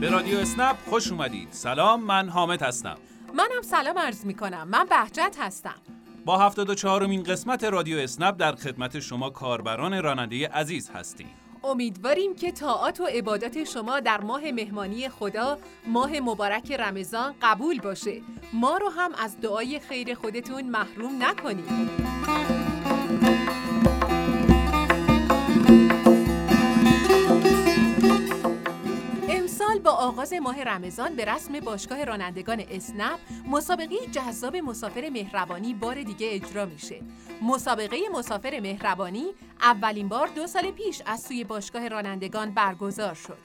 به رادیو اسنپ خوش اومدید. سلام من حامد هستم. منم سلام عرض می کنم من بهجت هستم. با 74 مین قسمت رادیو اسنپ در خدمت شما کاربران راننده عزیز هستیم. امیدواریم که طاعات و عبادات شما در ماه مهمانی خدا ماه مبارک رمضان قبول باشه. ما رو هم از دعای خیر خودتون محروم نکنید. آغاز ماه رمضان به رسم باشگاه رانندگان اسنپ مسابقه جذاب مسافر مهربانی بار دیگه اجرا میشه. مسابقه مسافر مهربانی اولین بار دو سال پیش از سوی باشگاه رانندگان برگزار شد.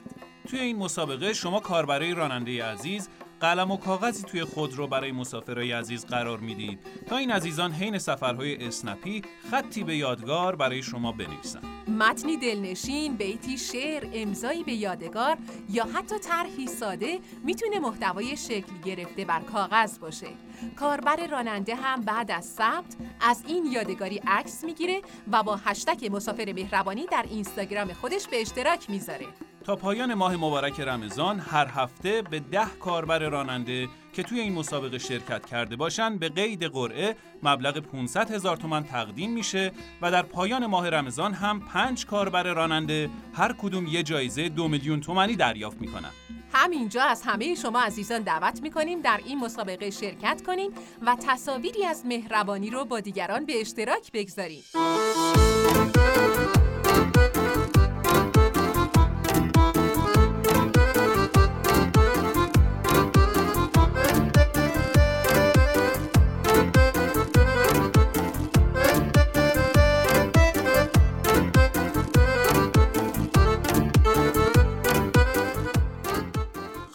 توی این مسابقه شما کاربرای راننده عزیز قلم و کاغذی توی خودرو برای مسافرای عزیز قرار می‌دید تا این عزیزان حین سفرهای اسنپی خطی به یادگار برای شما بنویسند. متنی دلنشین، بیتی شعر، امضایی به یادگار یا حتی طرحی ساده می‌تونه محتوای شکل گرفته بر کاغذ باشه. کاربر راننده هم بعد از ثبت از این یادگاری عکس می‌گیره و با هشتگ مسافر مهربانی در اینستاگرام خودش به اشتراک می‌ذاره. تا پایان ماه مبارک رمضان هر هفته به ده کاربر راننده که توی این مسابقه شرکت کرده باشن به قید قرعه مبلغ 500 هزار تومان تقدیم میشه و در پایان ماه رمضان هم پنج کاربر راننده هر کدوم یه جایزه دو میلیون تومانی دریافت می‌کنن همینجا از همه شما عزیزان دعوت می‌کنیم در این مسابقه شرکت کنین و تصاویری از مهربانی رو با دیگران به اشتراک بگذارید.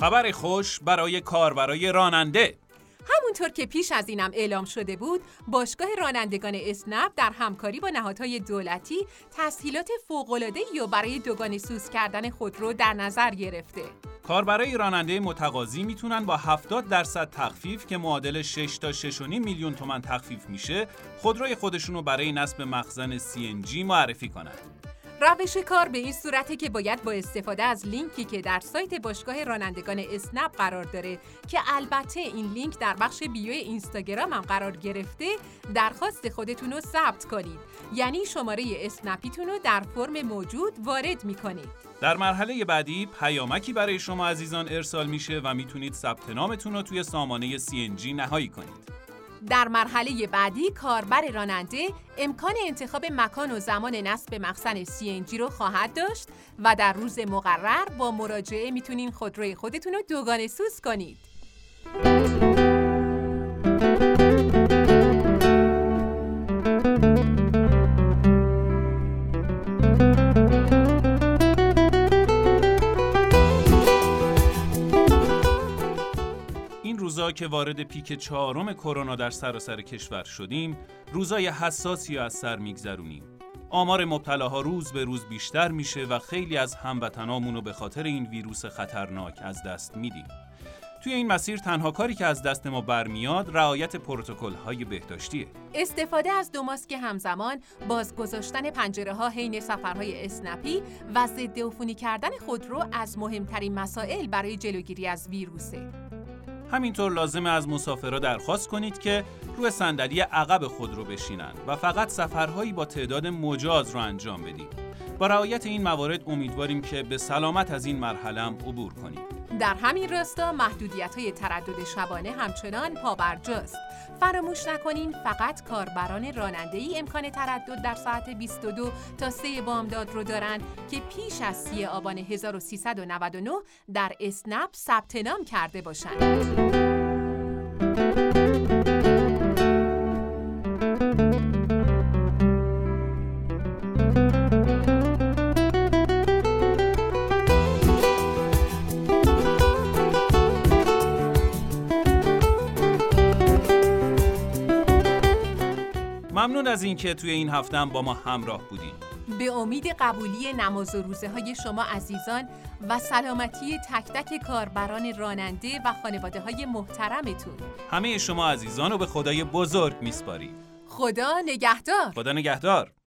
خبر خوش برای کاربرای راننده همونطور که پیش از اینم اعلام شده بود باشگاه رانندگان اسنپ در همکاری با نهادهای دولتی تسهیلات فوق‌العاده‌ای و برای دوگانه سوز کردن خودرو در نظر گرفته کاربرای راننده متقاضی می‌تونن با 70 درصد تخفیف که معادل 6 تا 6.5 میلیون تومن تخفیف میشه خودروی خودشونو برای نصب مخزن CNG معرفی کنند. روش کار به این صورته که باید با استفاده از لینکی که در سایت باشگاه رانندگان اسنپ قرار داره که البته این لینک در بخش بیو اینستاگرام هم قرار گرفته درخواست خودتون رو ثبت کنید. یعنی شماره اسنپیتون رو در فرم موجود وارد می‌کنید. در مرحله بعدی پیامکی برای شما عزیزان ارسال میشه و می‌تونید ثبت نامتون رو توی سامانه CNG نهایی کنید. در مرحله بعدی کاربر راننده امکان انتخاب مکان و زمان نصب مخزن CNG رو خواهد داشت و در روز مقرر با مراجعه می‌تونین خودروی خودتون رو دوگانه سوز کنید. که وارد پیک چهارم کرونا در سراسر کشور شدیم، روزای حساسی از سر میگذرونیم. آمار مبتلاها روز به روز بیشتر میشه و خیلی از هموطنامون رو به خاطر این ویروس خطرناک از دست میدیم. توی این مسیر تنها کاری که از دست ما برمیاد رعایت پروتکل های بهداشتیه. استفاده از دو ماسک همزمان، بازگذاشتن پنجره ها حین سفرهای اسنپی و ضد عفونی کردن خودرو از مهمترین مسائل برای جلوگیری از ویروسه. همینطور لازمه از مسافرها درخواست کنید که روی صندلی عقب خود رو بشینن و فقط سفرهایی با تعداد مجاز رو انجام بدید. با رعایت این موارد امیدواریم که به سلامت از این مرحله عبور کنیم. در همین راستا محدودیت های تردد شبانه همچنان پابرجاست. فراموش نکنین فقط کاربران راننده ای امکان تردد در ساعت 22 تا 3 بامداد رو دارن که پیش از 3 آبان 1399 در اسنپ ثبت نام کرده باشند. ممنون از اینکه توی این هفته با ما همراه بودین. به امید قبولی نماز و روزه های شما عزیزان و سلامتی تک تک کاربران راننده و خانواده های محترمتون. همه شما عزیزان رو به خدای بزرگ میسپاریم. خدا نگهدار. خدا نگهدار.